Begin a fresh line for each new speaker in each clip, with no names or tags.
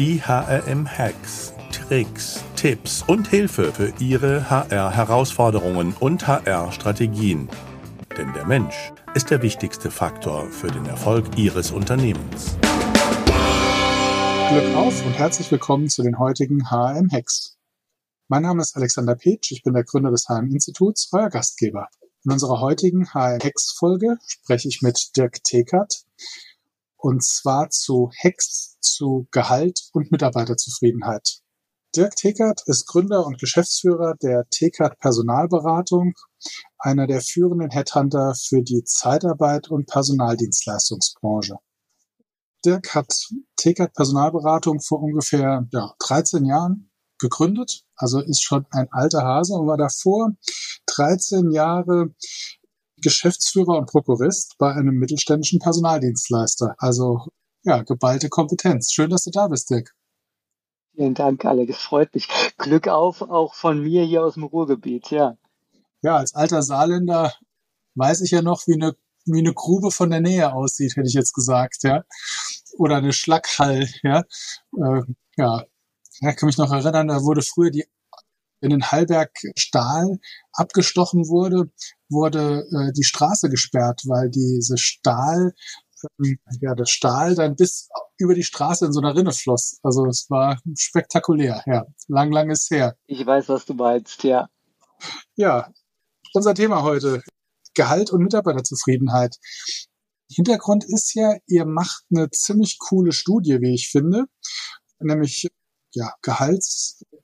Die HRM-Hacks, Tricks, Tipps und Hilfe für Ihre HR-Herausforderungen und HR-Strategien. Denn der Mensch ist der wichtigste Faktor für den Erfolg Ihres Unternehmens.
Glück auf und herzlich willkommen zu den heutigen HRM-Hacks. Mein Name ist Alexander Petsch, ich bin der Gründer des HRM-Instituts, euer Gastgeber. In unserer heutigen HRM-Hacks-Folge spreche ich mit Dirk Tekert, und zwar zu Hacks zu Gehalt und Mitarbeiterzufriedenheit. Dirk Tekert ist Gründer und Geschäftsführer der Tekert Personalberatung, einer der führenden Headhunter für die Zeitarbeit und Personaldienstleistungsbranche. Dirk hat Tekert Personalberatung vor ungefähr ja, 13 Jahren gegründet, also ist schon ein alter Hase und war davor 13 Jahre Geschäftsführer und Prokurist bei einem mittelständischen Personaldienstleister. Also ja, geballte Kompetenz. Schön, dass du da bist, Dirk.
Vielen Dank, Alex. Freut mich. Glück auf, auch von mir hier aus dem Ruhrgebiet, ja.
Ja, als alter Saarländer weiß ich ja noch, wie eine, wie eine Grube von der Nähe aussieht, hätte ich jetzt gesagt, ja. Oder eine Schlackhall, ja. Äh, ja, ich kann mich noch erinnern, da wurde früher die wenn in Hallberg Stahl abgestochen wurde, wurde äh, die Straße gesperrt, weil diese Stahl, ähm, ja, das Stahl dann bis über die Straße in so einer Rinne floss. Also es war spektakulär, ja. Lang, lang ist her.
Ich weiß, was du meinst, ja.
Ja, unser Thema heute. Gehalt und Mitarbeiterzufriedenheit. Hintergrund ist ja, ihr macht eine ziemlich coole Studie, wie ich finde, nämlich ja,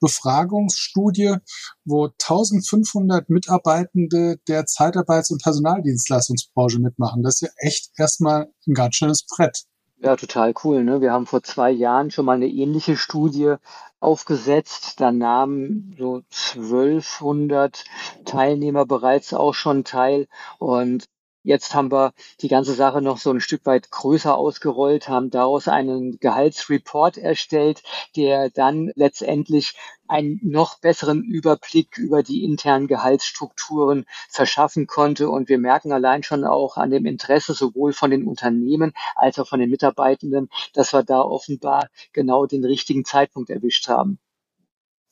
Gehaltsbefragungsstudie, wo 1500 Mitarbeitende der Zeitarbeits- und Personaldienstleistungsbranche mitmachen. Das ist ja echt erstmal ein ganz schönes Brett.
Ja, total cool. Ne? Wir haben vor zwei Jahren schon mal eine ähnliche Studie aufgesetzt. Da nahmen so 1200 Teilnehmer bereits auch schon teil. Und Jetzt haben wir die ganze Sache noch so ein Stück weit größer ausgerollt, haben daraus einen Gehaltsreport erstellt, der dann letztendlich einen noch besseren Überblick über die internen Gehaltsstrukturen verschaffen konnte. Und wir merken allein schon auch an dem Interesse sowohl von den Unternehmen als auch von den Mitarbeitenden, dass wir da offenbar genau den richtigen Zeitpunkt erwischt haben.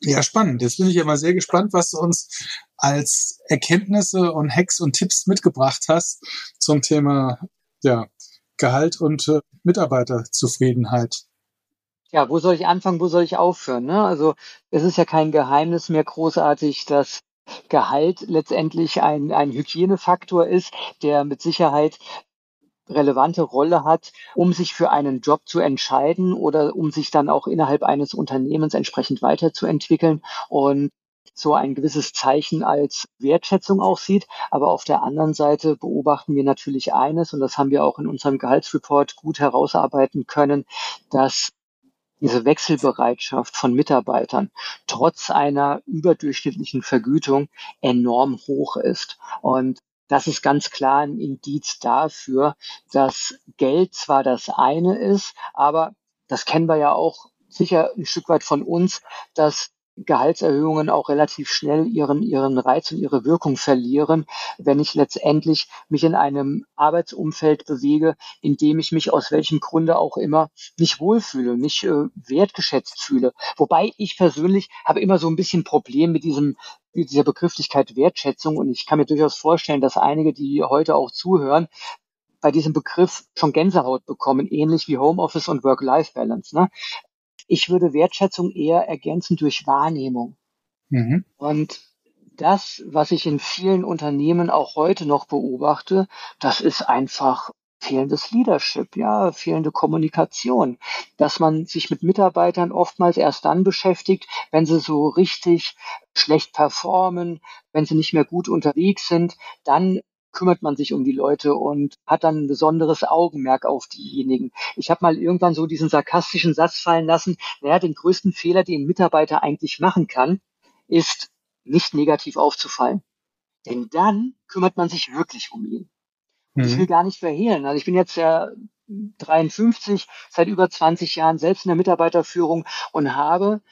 Ja, spannend. Jetzt bin ich ja mal sehr gespannt, was du uns als Erkenntnisse und Hacks und Tipps mitgebracht hast zum Thema ja, Gehalt und äh, Mitarbeiterzufriedenheit.
Ja, wo soll ich anfangen, wo soll ich aufhören? Ne? Also es ist ja kein Geheimnis mehr großartig, dass Gehalt letztendlich ein, ein Hygienefaktor ist, der mit Sicherheit relevante Rolle hat, um sich für einen Job zu entscheiden oder um sich dann auch innerhalb eines Unternehmens entsprechend weiterzuentwickeln und so ein gewisses Zeichen als Wertschätzung auch sieht. Aber auf der anderen Seite beobachten wir natürlich eines, und das haben wir auch in unserem Gehaltsreport gut herausarbeiten können, dass diese Wechselbereitschaft von Mitarbeitern trotz einer überdurchschnittlichen Vergütung enorm hoch ist. Und das ist ganz klar ein Indiz dafür, dass Geld zwar das eine ist, aber das kennen wir ja auch sicher ein Stück weit von uns, dass Gehaltserhöhungen auch relativ schnell ihren, ihren Reiz und ihre Wirkung verlieren, wenn ich letztendlich mich in einem Arbeitsumfeld bewege, in dem ich mich aus welchem Grunde auch immer nicht wohlfühle, nicht äh, wertgeschätzt fühle. Wobei ich persönlich habe immer so ein bisschen Problem mit diesem mit dieser Begrifflichkeit Wertschätzung und ich kann mir durchaus vorstellen, dass einige, die heute auch zuhören, bei diesem Begriff schon Gänsehaut bekommen, ähnlich wie Homeoffice und Work-Life-Balance. Ne? Ich würde Wertschätzung eher ergänzen durch Wahrnehmung. Mhm. Und das, was ich in vielen Unternehmen auch heute noch beobachte, das ist einfach fehlendes Leadership, ja, fehlende Kommunikation, dass man sich mit Mitarbeitern oftmals erst dann beschäftigt, wenn sie so richtig schlecht performen, wenn sie nicht mehr gut unterwegs sind, dann kümmert man sich um die Leute und hat dann ein besonderes Augenmerk auf diejenigen. Ich habe mal irgendwann so diesen sarkastischen Satz fallen lassen, naja, den größten Fehler, den ein Mitarbeiter eigentlich machen kann, ist nicht negativ aufzufallen. Denn dann kümmert man sich wirklich um ihn. Und mhm. ich will gar nicht verhehlen. Also ich bin jetzt ja 53, seit über 20 Jahren selbst in der Mitarbeiterführung und habe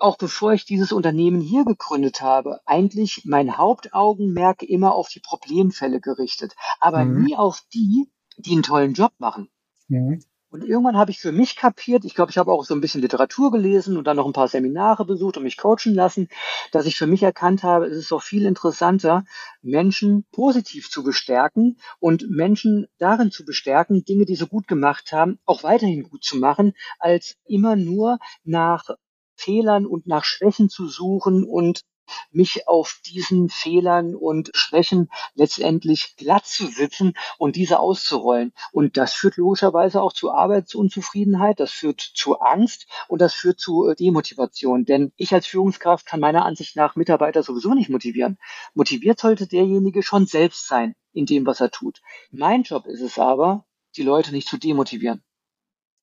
auch bevor ich dieses Unternehmen hier gegründet habe, eigentlich mein Hauptaugenmerk immer auf die Problemfälle gerichtet, aber mhm. nie auf die, die einen tollen Job machen. Mhm. Und irgendwann habe ich für mich kapiert, ich glaube, ich habe auch so ein bisschen Literatur gelesen und dann noch ein paar Seminare besucht und mich coachen lassen, dass ich für mich erkannt habe, es ist doch viel interessanter, Menschen positiv zu bestärken und Menschen darin zu bestärken, Dinge, die sie gut gemacht haben, auch weiterhin gut zu machen, als immer nur nach Fehlern und nach Schwächen zu suchen und mich auf diesen Fehlern und Schwächen letztendlich glatt zu sitzen und diese auszurollen. Und das führt logischerweise auch zu Arbeitsunzufriedenheit, das führt zu Angst und das führt zu äh, Demotivation. Denn ich als Führungskraft kann meiner Ansicht nach Mitarbeiter sowieso nicht motivieren. Motiviert sollte derjenige schon selbst sein in dem, was er tut. Mein Job ist es aber, die Leute nicht zu demotivieren.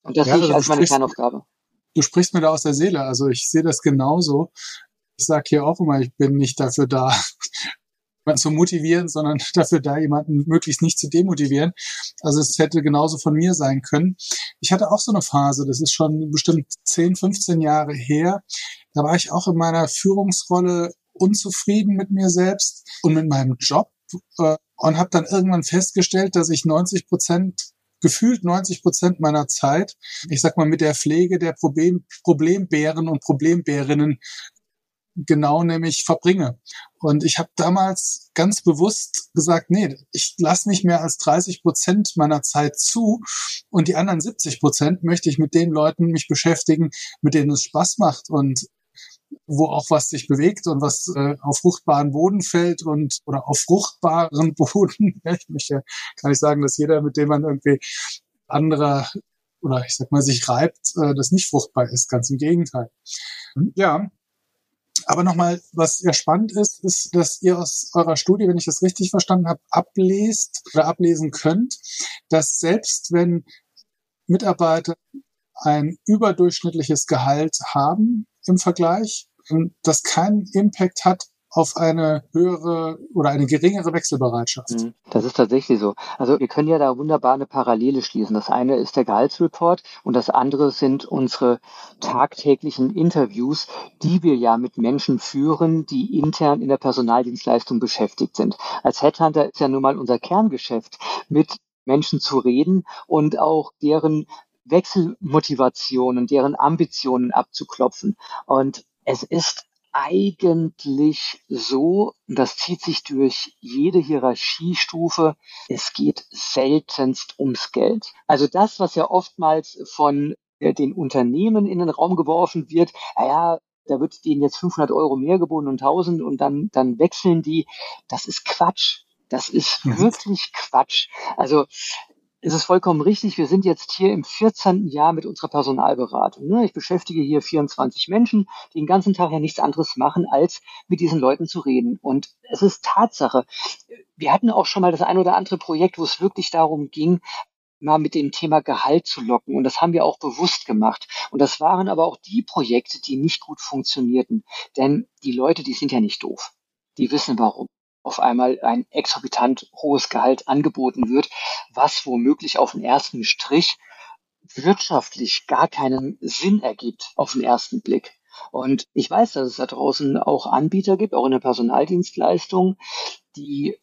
Und das ja, sehe ich als meine Kernaufgabe.
Du sprichst mir da aus der Seele. Also ich sehe das genauso. Ich sage hier auch immer, ich bin nicht dafür da, jemanden zu motivieren, sondern dafür da, jemanden möglichst nicht zu demotivieren. Also es hätte genauso von mir sein können. Ich hatte auch so eine Phase, das ist schon bestimmt 10, 15 Jahre her. Da war ich auch in meiner Führungsrolle unzufrieden mit mir selbst und mit meinem Job äh, und habe dann irgendwann festgestellt, dass ich 90 Prozent gefühlt 90 Prozent meiner Zeit, ich sag mal, mit der Pflege der Problem, Problembären und Problembärinnen genau nämlich verbringe. Und ich habe damals ganz bewusst gesagt, nee, ich lasse nicht mehr als 30 Prozent meiner Zeit zu und die anderen 70 Prozent möchte ich mit den Leuten mich beschäftigen, mit denen es Spaß macht und wo auch was sich bewegt und was äh, auf fruchtbaren Boden fällt und oder auf fruchtbaren Boden. ich möchte kann ich sagen, dass jeder, mit dem man irgendwie anderer oder ich sag mal sich reibt, äh, das nicht fruchtbar ist. Ganz im Gegenteil. Ja, aber nochmal, was ja spannend ist, ist, dass ihr aus eurer Studie, wenn ich das richtig verstanden habe, ablest oder ablesen könnt, dass selbst wenn Mitarbeiter ein überdurchschnittliches Gehalt haben im Vergleich, das keinen Impact hat auf eine höhere oder eine geringere Wechselbereitschaft. Mhm.
Das ist tatsächlich so. Also wir können ja da wunderbar eine Parallele schließen. Das eine ist der Gehaltsreport und das andere sind unsere tagtäglichen Interviews, die wir ja mit Menschen führen, die intern in der Personaldienstleistung beschäftigt sind. Als Headhunter ist ja nun mal unser Kerngeschäft, mit Menschen zu reden und auch deren Wechselmotivationen, deren Ambitionen abzuklopfen. Und es ist eigentlich so, das zieht sich durch jede Hierarchiestufe, es geht seltenst ums Geld. Also das, was ja oftmals von den Unternehmen in den Raum geworfen wird, naja, da wird denen jetzt 500 Euro mehr geboten und 1000 und dann, dann wechseln die. Das ist Quatsch. Das ist wirklich Quatsch. Also es ist vollkommen richtig. Wir sind jetzt hier im 14. Jahr mit unserer Personalberatung. Ne? Ich beschäftige hier 24 Menschen, die den ganzen Tag ja nichts anderes machen, als mit diesen Leuten zu reden. Und es ist Tatsache. Wir hatten auch schon mal das ein oder andere Projekt, wo es wirklich darum ging, mal mit dem Thema Gehalt zu locken. Und das haben wir auch bewusst gemacht. Und das waren aber auch die Projekte, die nicht gut funktionierten. Denn die Leute, die sind ja nicht doof. Die wissen warum auf einmal ein exorbitant hohes Gehalt angeboten wird, was womöglich auf den ersten Strich wirtschaftlich gar keinen Sinn ergibt auf den ersten Blick. Und ich weiß, dass es da draußen auch Anbieter gibt, auch in der Personaldienstleistung, die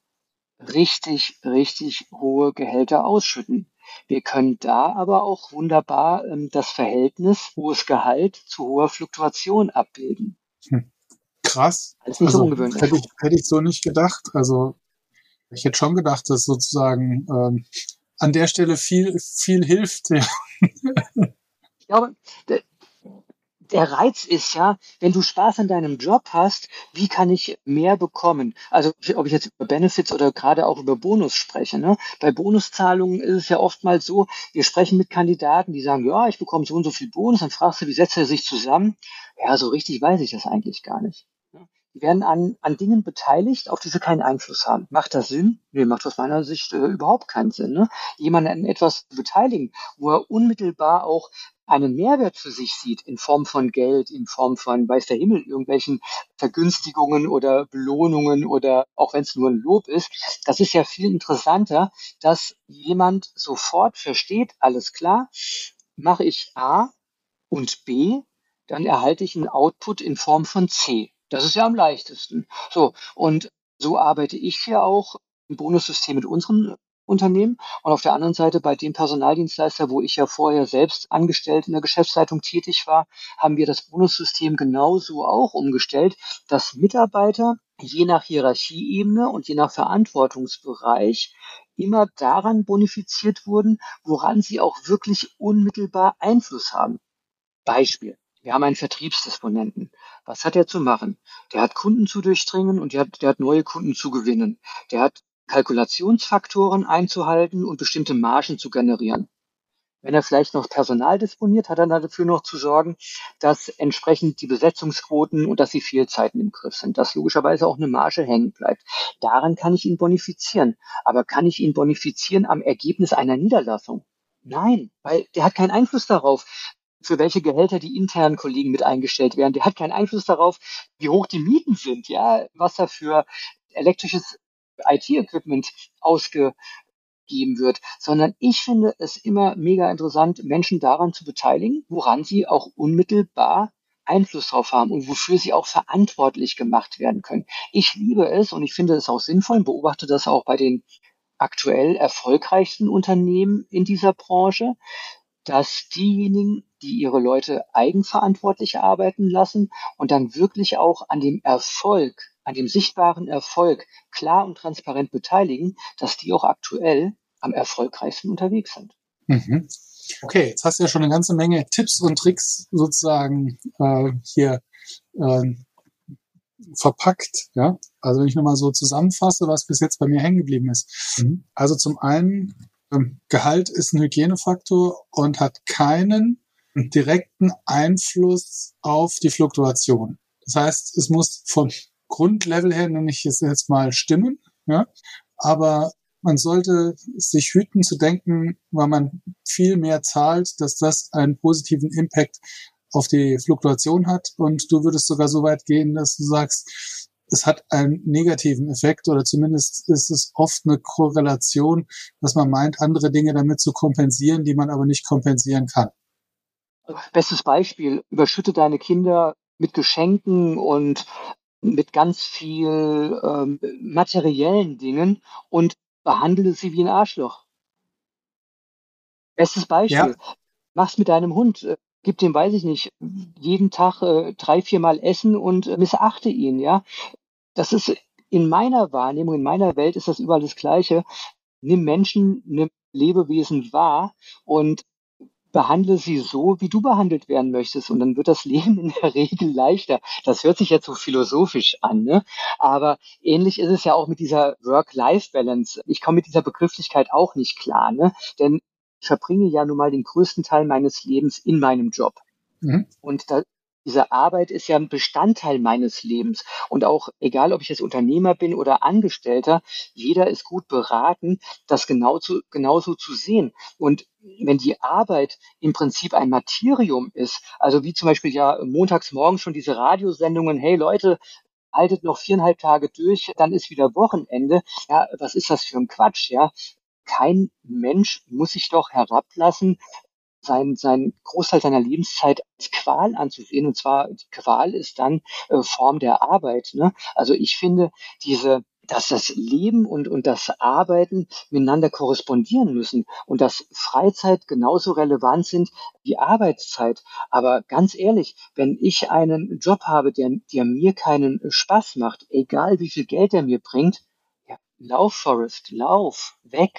richtig, richtig hohe Gehälter ausschütten. Wir können da aber auch wunderbar ähm, das Verhältnis hohes Gehalt zu hoher Fluktuation abbilden. Hm
krass.
Das ist nicht also, ungewöhnlich.
Hätte ich, hätte ich so nicht gedacht. Also ich hätte schon gedacht, dass sozusagen ähm, an der Stelle viel, viel hilft. Ja.
Ich glaube, der, der Reiz ist ja, wenn du Spaß an deinem Job hast, wie kann ich mehr bekommen? Also ob ich jetzt über Benefits oder gerade auch über Bonus spreche. Ne? Bei Bonuszahlungen ist es ja oftmals so, wir sprechen mit Kandidaten, die sagen, ja, ich bekomme so und so viel Bonus, dann fragst du, wie setzt er sich zusammen? Ja, so richtig weiß ich das eigentlich gar nicht. Werden an, an Dingen beteiligt, auf die sie keinen Einfluss haben. Macht das Sinn? Nee, macht aus meiner Sicht äh, überhaupt keinen Sinn. Ne? Jemanden an etwas zu beteiligen, wo er unmittelbar auch einen Mehrwert für sich sieht in Form von Geld, in Form von, weiß der Himmel, irgendwelchen Vergünstigungen oder Belohnungen oder auch wenn es nur ein Lob ist, das ist ja viel interessanter, dass jemand sofort versteht, alles klar, mache ich A und B, dann erhalte ich einen Output in Form von C. Das ist ja am leichtesten. So, und so arbeite ich hier auch im Bonussystem mit unseren Unternehmen und auf der anderen Seite bei dem Personaldienstleister, wo ich ja vorher selbst angestellt in der Geschäftsleitung tätig war, haben wir das Bonussystem genauso auch umgestellt, dass Mitarbeiter je nach Hierarchieebene und je nach Verantwortungsbereich immer daran bonifiziert wurden, woran sie auch wirklich unmittelbar Einfluss haben. Beispiel. Wir haben einen Vertriebsdisponenten. Was hat er zu machen? Der hat Kunden zu durchdringen und der hat, der hat neue Kunden zu gewinnen. Der hat Kalkulationsfaktoren einzuhalten und bestimmte Margen zu generieren. Wenn er vielleicht noch Personal disponiert, hat er dafür noch zu sorgen, dass entsprechend die Besetzungsquoten und dass die Fehlzeiten im Griff sind, dass logischerweise auch eine Marge hängen bleibt. Daran kann ich ihn bonifizieren. Aber kann ich ihn bonifizieren am Ergebnis einer Niederlassung? Nein, weil der hat keinen Einfluss darauf, für welche Gehälter die internen Kollegen mit eingestellt werden. Der hat keinen Einfluss darauf, wie hoch die Mieten sind, ja, was da für elektrisches IT-Equipment ausgegeben wird, sondern ich finde es immer mega interessant, Menschen daran zu beteiligen, woran sie auch unmittelbar Einfluss drauf haben und wofür sie auch verantwortlich gemacht werden können. Ich liebe es und ich finde es auch sinnvoll und beobachte das auch bei den aktuell erfolgreichsten Unternehmen in dieser Branche, dass diejenigen, die ihre Leute eigenverantwortlich arbeiten lassen und dann wirklich auch an dem Erfolg, an dem sichtbaren Erfolg klar und transparent beteiligen, dass die auch aktuell am erfolgreichsten unterwegs sind.
Mhm. Okay, jetzt hast du ja schon eine ganze Menge Tipps und Tricks sozusagen äh, hier äh, verpackt. Ja, also wenn ich nochmal so zusammenfasse, was bis jetzt bei mir hängen geblieben ist. Mhm. Also zum einen ähm, Gehalt ist ein Hygienefaktor und hat keinen direkten Einfluss auf die Fluktuation. Das heißt, es muss vom Grundlevel her, nenne ich es jetzt mal, stimmen. Ja? Aber man sollte sich hüten zu denken, weil man viel mehr zahlt, dass das einen positiven Impact auf die Fluktuation hat. Und du würdest sogar so weit gehen, dass du sagst, es hat einen negativen Effekt oder zumindest ist es oft eine Korrelation, dass man meint, andere Dinge damit zu kompensieren, die man aber nicht kompensieren kann.
Bestes Beispiel, überschütte deine Kinder mit Geschenken und mit ganz viel ähm, materiellen Dingen und behandle sie wie ein Arschloch. Bestes Beispiel, ja. mach's mit deinem Hund, äh, gib dem, weiß ich nicht, jeden Tag äh, drei, viermal Essen und äh, missachte ihn, ja. Das ist in meiner Wahrnehmung, in meiner Welt ist das überall das Gleiche. Nimm Menschen, nimm Lebewesen wahr und behandle sie so, wie du behandelt werden möchtest. Und dann wird das Leben in der Regel leichter. Das hört sich jetzt so philosophisch an, ne? Aber ähnlich ist es ja auch mit dieser Work-Life-Balance. Ich komme mit dieser Begrifflichkeit auch nicht klar, ne? Denn ich verbringe ja nun mal den größten Teil meines Lebens in meinem Job. Mhm. Und da diese Arbeit ist ja ein Bestandteil meines Lebens. Und auch egal, ob ich jetzt Unternehmer bin oder Angestellter, jeder ist gut beraten, das genau zu, genauso zu sehen. Und wenn die Arbeit im Prinzip ein Materium ist, also wie zum Beispiel ja montags morgens schon diese Radiosendungen, hey Leute, haltet noch viereinhalb Tage durch, dann ist wieder Wochenende. Ja, was ist das für ein Quatsch, ja? Kein Mensch muss sich doch herablassen, sein, sein Großteil seiner Lebenszeit als Qual anzusehen. Und zwar die Qual ist dann äh, Form der Arbeit. Ne? Also ich finde diese dass das Leben und, und das Arbeiten miteinander korrespondieren müssen und dass Freizeit genauso relevant sind wie Arbeitszeit. Aber ganz ehrlich, wenn ich einen Job habe, der, der mir keinen Spaß macht, egal wie viel Geld er mir bringt, ja, lauf, Forrest, lauf, weg.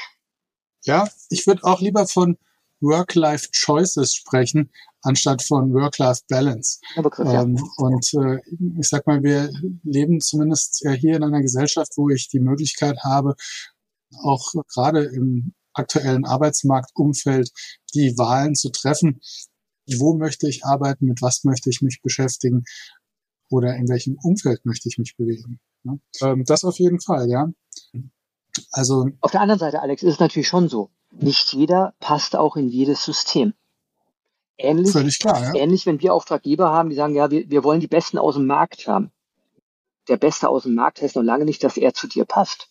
Ja, ich würde auch lieber von Work-Life-Choices sprechen, anstatt von Work-Life-Balance. Ja, ähm, und äh, ich sag mal, wir leben zumindest ja hier in einer Gesellschaft, wo ich die Möglichkeit habe, auch gerade im aktuellen Arbeitsmarktumfeld die Wahlen zu treffen. Wo möchte ich arbeiten? Mit was möchte ich mich beschäftigen? Oder in welchem Umfeld möchte ich mich bewegen? Ja? Ähm, das auf jeden Fall, ja.
Also. Auf der anderen Seite, Alex, ist es natürlich schon so. Nicht jeder passt auch in jedes System. Ähnlich, Völlig klar, ja. ähnlich, wenn wir Auftraggeber haben, die sagen, ja, wir, wir wollen die Besten aus dem Markt haben. Der Beste aus dem Markt heißt noch lange nicht, dass er zu dir passt.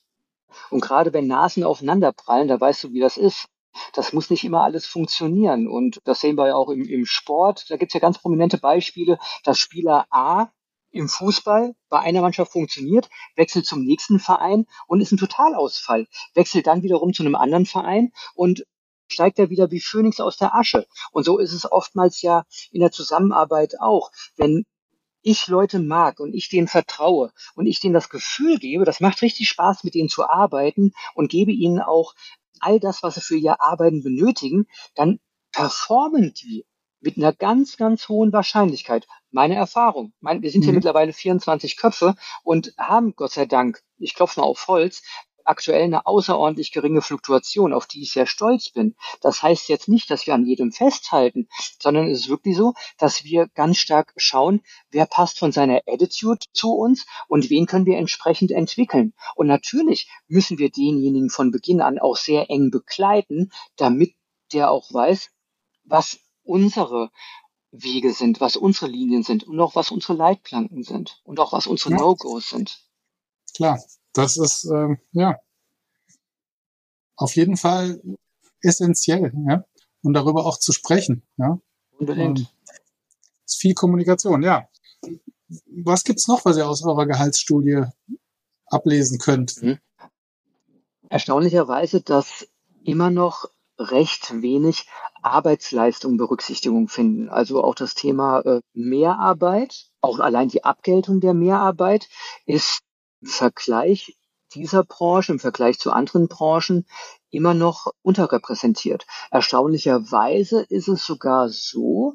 Und gerade wenn Nasen aufeinanderprallen, da weißt du, wie das ist. Das muss nicht immer alles funktionieren. Und das sehen wir ja auch im, im Sport. Da gibt es ja ganz prominente Beispiele, dass Spieler A im Fußball bei einer Mannschaft funktioniert, wechselt zum nächsten Verein und ist ein Totalausfall, wechselt dann wiederum zu einem anderen Verein und steigt er wieder wie Phönix aus der Asche. Und so ist es oftmals ja in der Zusammenarbeit auch. Wenn ich Leute mag und ich denen vertraue und ich denen das Gefühl gebe, das macht richtig Spaß, mit denen zu arbeiten und gebe ihnen auch all das, was sie für ihr Arbeiten benötigen, dann performen die mit einer ganz, ganz hohen Wahrscheinlichkeit. Meine Erfahrung. Mein, wir sind mhm. hier mittlerweile 24 Köpfe und haben Gott sei Dank, ich klopfe mal auf Holz, aktuell eine außerordentlich geringe Fluktuation, auf die ich sehr stolz bin. Das heißt jetzt nicht, dass wir an jedem festhalten, sondern es ist wirklich so, dass wir ganz stark schauen, wer passt von seiner Attitude zu uns und wen können wir entsprechend entwickeln. Und natürlich müssen wir denjenigen von Beginn an auch sehr eng begleiten, damit der auch weiß, was unsere Wege sind, was unsere Linien sind und auch was unsere Leitplanken sind und auch was unsere ja. No-Gos sind.
Klar, das ist ähm, ja auf jeden Fall essentiell, ja, und darüber auch zu sprechen, ja. Unbedingt. Und ist viel Kommunikation, ja. Was gibt's noch, was ihr aus eurer Gehaltsstudie ablesen könnt? Mhm.
Erstaunlicherweise, dass immer noch recht wenig Arbeitsleistung Berücksichtigung finden. Also auch das Thema äh, Mehrarbeit, auch allein die Abgeltung der Mehrarbeit ist im Vergleich dieser Branche, im Vergleich zu anderen Branchen immer noch unterrepräsentiert. Erstaunlicherweise ist es sogar so,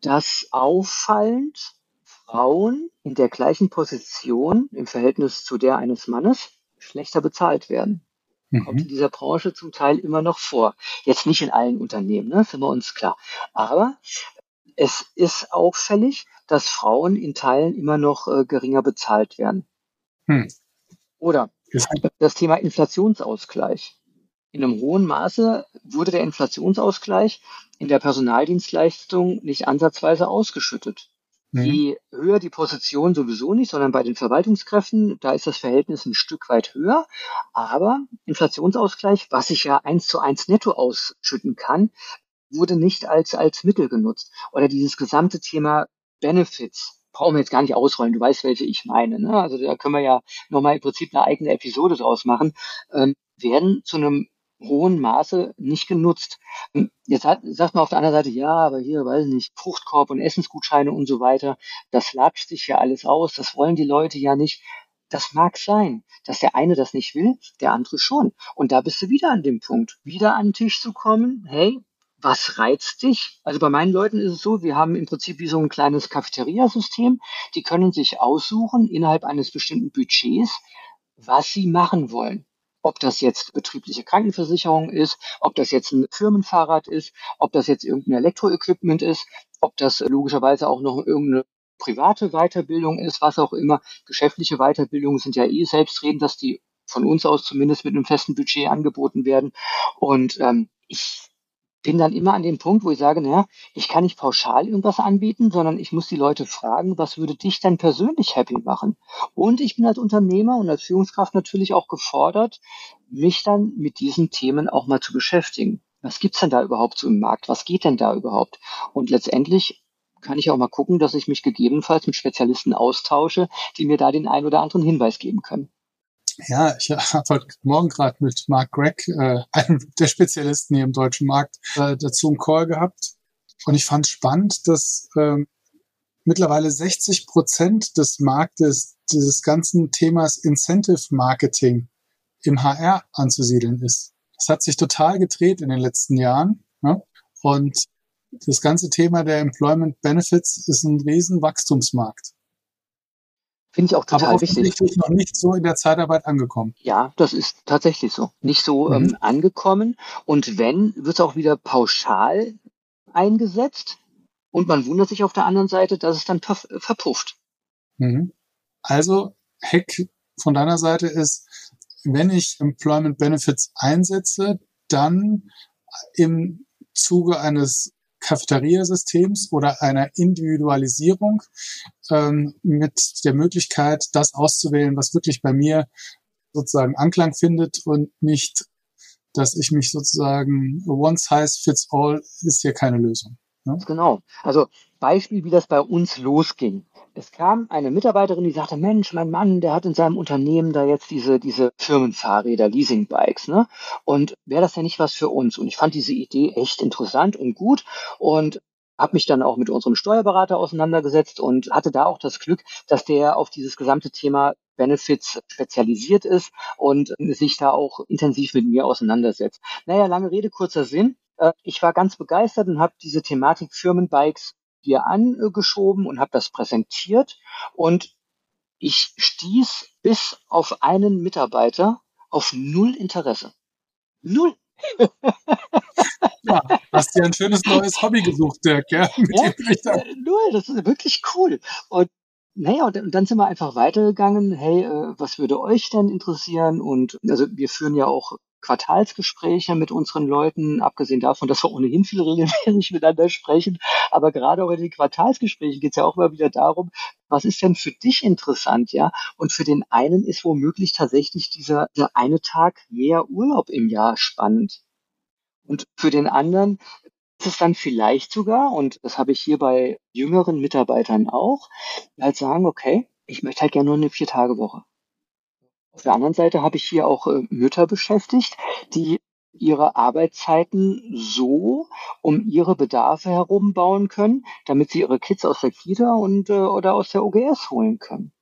dass auffallend Frauen in der gleichen Position im Verhältnis zu der eines Mannes schlechter bezahlt werden. Mhm. Kommt in dieser Branche zum Teil immer noch vor. Jetzt nicht in allen Unternehmen, ne, sind wir uns klar. Aber es ist auffällig, dass Frauen in Teilen immer noch äh, geringer bezahlt werden. Hm. Oder das Thema Inflationsausgleich. In einem hohen Maße wurde der Inflationsausgleich in der Personaldienstleistung nicht ansatzweise ausgeschüttet. Mhm. Je höher die Position sowieso nicht, sondern bei den Verwaltungskräften, da ist das Verhältnis ein Stück weit höher. Aber Inflationsausgleich, was ich ja eins zu eins netto ausschütten kann, wurde nicht als, als Mittel genutzt. Oder dieses gesamte Thema Benefits brauchen wir jetzt gar nicht ausrollen. Du weißt, welche ich meine. Ne? Also da können wir ja nochmal im Prinzip eine eigene Episode draus machen. Ähm, werden zu einem hohen Maße nicht genutzt. Jetzt hat, sagt man auf der anderen Seite, ja, aber hier, weiß ich nicht, Fruchtkorb und Essensgutscheine und so weiter, das latscht sich ja alles aus, das wollen die Leute ja nicht. Das mag sein, dass der eine das nicht will, der andere schon. Und da bist du wieder an dem Punkt, wieder an den Tisch zu kommen, hey, was reizt dich? Also bei meinen Leuten ist es so, wir haben im Prinzip wie so ein kleines Cafeteria-System. Die können sich aussuchen innerhalb eines bestimmten Budgets, was sie machen wollen. Ob das jetzt betriebliche Krankenversicherung ist, ob das jetzt ein Firmenfahrrad ist, ob das jetzt irgendein Elektroequipment ist, ob das logischerweise auch noch irgendeine private Weiterbildung ist, was auch immer. Geschäftliche Weiterbildungen sind ja eh selbstredend, dass die von uns aus zumindest mit einem festen Budget angeboten werden. Und ähm, ich bin dann immer an dem Punkt, wo ich sage, naja, ich kann nicht pauschal irgendwas anbieten, sondern ich muss die Leute fragen, was würde dich denn persönlich happy machen? Und ich bin als Unternehmer und als Führungskraft natürlich auch gefordert, mich dann mit diesen Themen auch mal zu beschäftigen. Was gibt's denn da überhaupt so im Markt? Was geht denn da überhaupt? Und letztendlich kann ich auch mal gucken, dass ich mich gegebenenfalls mit Spezialisten austausche, die mir da den einen oder anderen Hinweis geben können.
Ja, ich habe heute Morgen gerade mit Mark Gregg, äh, einem der Spezialisten hier im deutschen Markt, äh, dazu einen Call gehabt. Und ich fand spannend, dass ähm, mittlerweile 60 Prozent des Marktes dieses ganzen Themas Incentive Marketing im HR anzusiedeln ist. Das hat sich total gedreht in den letzten Jahren. Ne? Und das ganze Thema der Employment Benefits ist ein riesen Wachstumsmarkt.
Finde ich auch total Aber wichtig.
ist noch nicht so in der Zeitarbeit angekommen.
Ja, das ist tatsächlich so. Nicht so mhm. ähm, angekommen. Und wenn, wird es auch wieder pauschal eingesetzt. Und man wundert sich auf der anderen Seite, dass es dann verpufft.
Mhm. Also, Hack von deiner Seite ist, wenn ich Employment Benefits einsetze, dann im Zuge eines Cafeteria-Systems oder einer Individualisierung ähm, mit der Möglichkeit, das auszuwählen, was wirklich bei mir sozusagen Anklang findet und nicht, dass ich mich sozusagen one size fits all ist hier keine Lösung.
Ne? Genau. Also Beispiel, wie das bei uns losging. Es kam eine Mitarbeiterin, die sagte, Mensch, mein Mann, der hat in seinem Unternehmen da jetzt diese, diese Firmenfahrräder, Leasingbikes, ne? Und wäre das denn nicht was für uns? Und ich fand diese Idee echt interessant und gut und habe mich dann auch mit unserem Steuerberater auseinandergesetzt und hatte da auch das Glück, dass der auf dieses gesamte Thema Benefits spezialisiert ist und sich da auch intensiv mit mir auseinandersetzt. Naja, lange Rede, kurzer Sinn. Äh, ich war ganz begeistert und habe diese Thematik Firmenbikes hier angeschoben und habe das präsentiert und ich stieß bis auf einen Mitarbeiter auf null Interesse. Null.
ja, hast dir ein schönes neues Hobby gesucht, Dirk, ja?
Ja, äh, null, das ist wirklich cool. Und naja, und dann sind wir einfach weitergegangen. Hey, äh, was würde euch denn interessieren? Und also wir führen ja auch Quartalsgespräche mit unseren Leuten, abgesehen davon, dass wir ohnehin viel regelmäßig miteinander sprechen. Aber gerade auch in den Quartalsgesprächen geht es ja auch immer wieder darum, was ist denn für dich interessant, ja? Und für den einen ist womöglich tatsächlich dieser, dieser eine Tag mehr Urlaub im Jahr spannend. Und für den anderen ist es dann vielleicht sogar, und das habe ich hier bei jüngeren Mitarbeitern auch, halt sagen, okay, ich möchte halt gerne nur eine Vier-Tage-Woche. Auf der anderen Seite habe ich hier auch äh, Mütter beschäftigt, die ihre Arbeitszeiten so um ihre Bedarfe herum bauen können, damit sie ihre Kids aus der Kita und äh, oder aus der OGS holen können.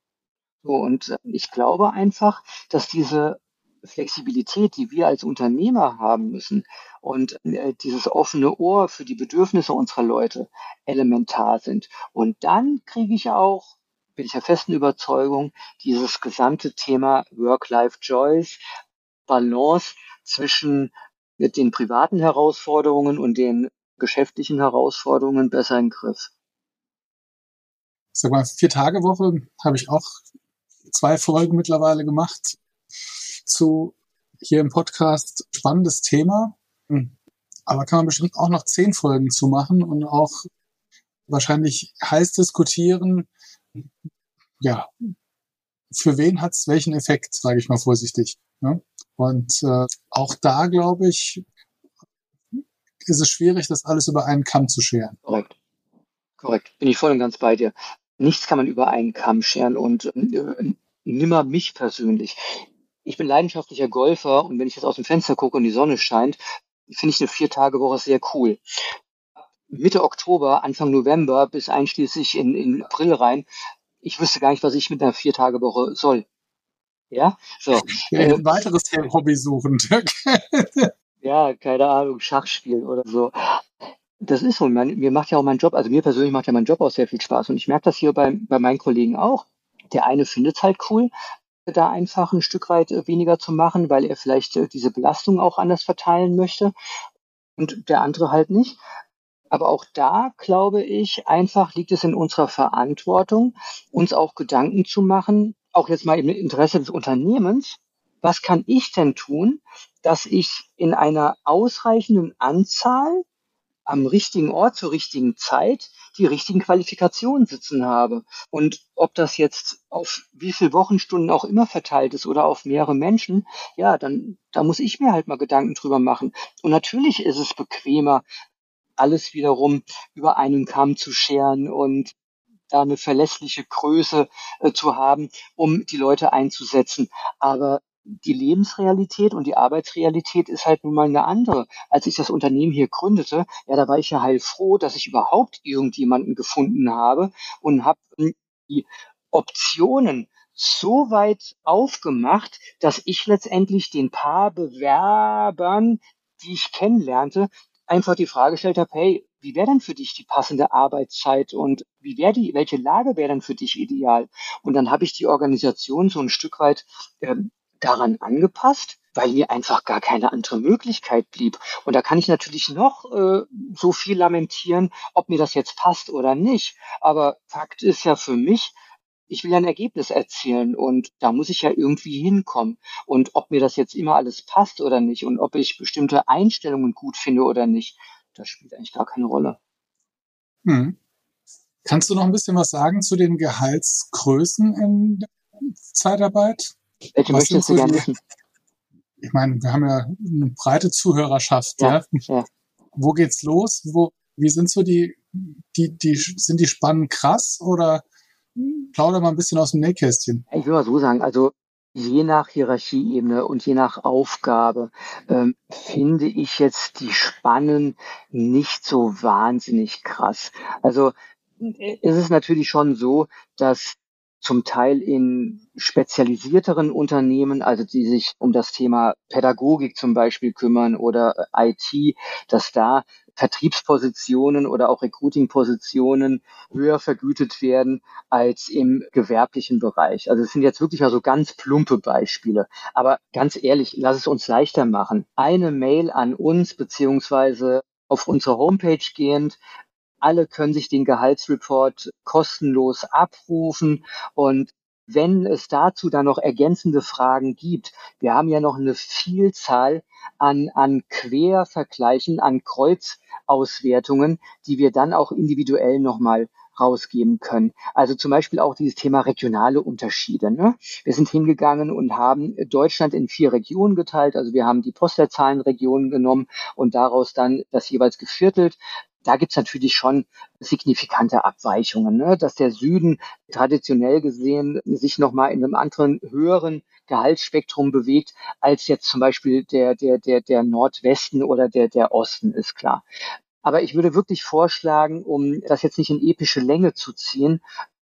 So, und äh, ich glaube einfach, dass diese Flexibilität, die wir als Unternehmer haben müssen und äh, dieses offene Ohr für die Bedürfnisse unserer Leute elementar sind. Und dann kriege ich auch bin ich der festen Überzeugung, dieses gesamte Thema Work-Life-Joys, Balance zwischen den privaten Herausforderungen und den geschäftlichen Herausforderungen besser in den Griff.
Sag mal, vier Tage Woche habe ich auch zwei Folgen mittlerweile gemacht zu hier im Podcast. Spannendes Thema. Hm. Aber kann man bestimmt auch noch zehn Folgen zu machen und auch wahrscheinlich heiß diskutieren, ja, für wen hat es welchen Effekt, sage ich mal vorsichtig. Ne? Und äh, auch da, glaube ich, ist es schwierig, das alles über einen Kamm zu scheren.
Korrekt. Korrekt. Bin ich voll und ganz bei dir. Nichts kann man über einen Kamm scheren und äh, nimmer mich persönlich. Ich bin leidenschaftlicher Golfer und wenn ich jetzt aus dem Fenster gucke und die Sonne scheint, finde ich eine Vier-Tage-Woche sehr cool. Mitte Oktober, Anfang November bis einschließlich in, in April rein ich wüsste gar nicht, was ich mit einer Viertagewoche soll. Ja, so.
Ein äh, weiteres Hobby suchen.
ja, keine Ahnung, Schach spielen oder so. Das ist so. Mein, mir macht ja auch mein Job, also mir persönlich macht ja mein Job auch sehr viel Spaß. Und ich merke das hier bei, bei meinen Kollegen auch. Der eine findet es halt cool, da einfach ein Stück weit weniger zu machen, weil er vielleicht äh, diese Belastung auch anders verteilen möchte. Und der andere halt nicht. Aber auch da, glaube ich, einfach liegt es in unserer Verantwortung, uns auch Gedanken zu machen, auch jetzt mal im Interesse des Unternehmens, was kann ich denn tun, dass ich in einer ausreichenden Anzahl am richtigen Ort zur richtigen Zeit die richtigen Qualifikationen sitzen habe. Und ob das jetzt auf wie viele Wochenstunden auch immer verteilt ist oder auf mehrere Menschen, ja, dann da muss ich mir halt mal Gedanken drüber machen. Und natürlich ist es bequemer, alles wiederum über einen Kamm zu scheren und da eine verlässliche Größe äh, zu haben, um die Leute einzusetzen. Aber die Lebensrealität und die Arbeitsrealität ist halt nun mal eine andere. Als ich das Unternehmen hier gründete, ja, da war ich ja heilfroh, dass ich überhaupt irgendjemanden gefunden habe und habe die Optionen so weit aufgemacht, dass ich letztendlich den paar Bewerbern, die ich kennenlernte, einfach die Frage gestellt habe, hey, wie wäre denn für dich die passende Arbeitszeit und wie wäre die, welche Lage wäre denn für dich ideal? Und dann habe ich die Organisation so ein Stück weit äh, daran angepasst, weil mir einfach gar keine andere Möglichkeit blieb. Und da kann ich natürlich noch äh, so viel lamentieren, ob mir das jetzt passt oder nicht. Aber Fakt ist ja für mich, ich will ja ein Ergebnis erzielen und da muss ich ja irgendwie hinkommen. Und ob mir das jetzt immer alles passt oder nicht und ob ich bestimmte Einstellungen gut finde oder nicht, das spielt eigentlich gar keine Rolle.
Hm. Kannst du noch ein bisschen was sagen zu den Gehaltsgrößen in der Zeitarbeit?
Welche was möchtest du gerne wissen?
Ich meine, wir haben ja eine breite Zuhörerschaft, ja. ja. ja. Wo geht's los? Wo, wie sind so die, die, die, sind die Spannen krass oder plauder mal ein bisschen aus dem Nähkästchen.
Ich will mal so sagen, also je nach Hierarchieebene und je nach Aufgabe ähm, finde ich jetzt die Spannen nicht so wahnsinnig krass. Also äh, es ist natürlich schon so, dass zum Teil in spezialisierteren Unternehmen, also die sich um das Thema Pädagogik zum Beispiel kümmern oder äh, IT, dass da Vertriebspositionen oder auch Recruiting-Positionen höher vergütet werden als im gewerblichen Bereich. Also es sind jetzt wirklich mal so ganz plumpe Beispiele. Aber ganz ehrlich, lass es uns leichter machen. Eine Mail an uns beziehungsweise auf unsere Homepage gehend alle können sich den Gehaltsreport kostenlos abrufen und wenn es dazu dann noch ergänzende Fragen gibt, wir haben ja noch eine Vielzahl an, an Quervergleichen, an Kreuzauswertungen, die wir dann auch individuell nochmal rausgeben können. Also zum Beispiel auch dieses Thema regionale Unterschiede. Ne? Wir sind hingegangen und haben Deutschland in vier Regionen geteilt. Also wir haben die Postleitzahlenregionen genommen und daraus dann das jeweils geviertelt da gibt's natürlich schon signifikante Abweichungen, ne? dass der Süden traditionell gesehen sich nochmal in einem anderen höheren Gehaltsspektrum bewegt, als jetzt zum Beispiel der, der, der, der Nordwesten oder der, der Osten, ist klar. Aber ich würde wirklich vorschlagen, um das jetzt nicht in epische Länge zu ziehen,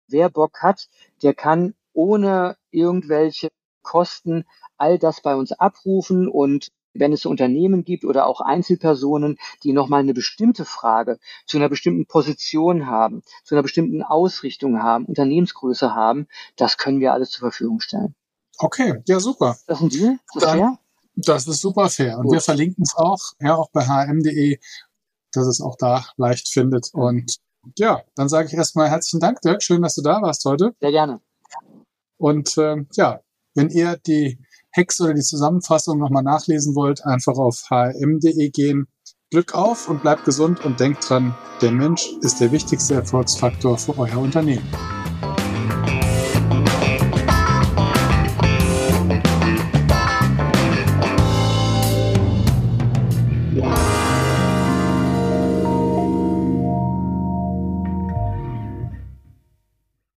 wer Bock hat, der kann ohne irgendwelche Kosten all das bei uns abrufen und wenn es Unternehmen gibt oder auch Einzelpersonen, die nochmal eine bestimmte Frage zu einer bestimmten Position haben, zu einer bestimmten Ausrichtung haben, Unternehmensgröße haben, das können wir alles zur Verfügung stellen.
Okay, ja super.
Das ist ein Deal?
Ist das Dann, fair? Das ist super fair. Und Gut. wir verlinken es auch, ja, auch bei hm.de, dass es auch da leicht findet. Und ja, dann sage ich erstmal herzlichen Dank, Dirk. Schön, dass du da warst heute.
Sehr gerne.
Und äh, ja, wenn ihr die Hex oder die Zusammenfassung nochmal nachlesen wollt, einfach auf hm.de gehen. Glück auf und bleibt gesund und denkt dran, der Mensch ist der wichtigste Erfolgsfaktor für euer Unternehmen.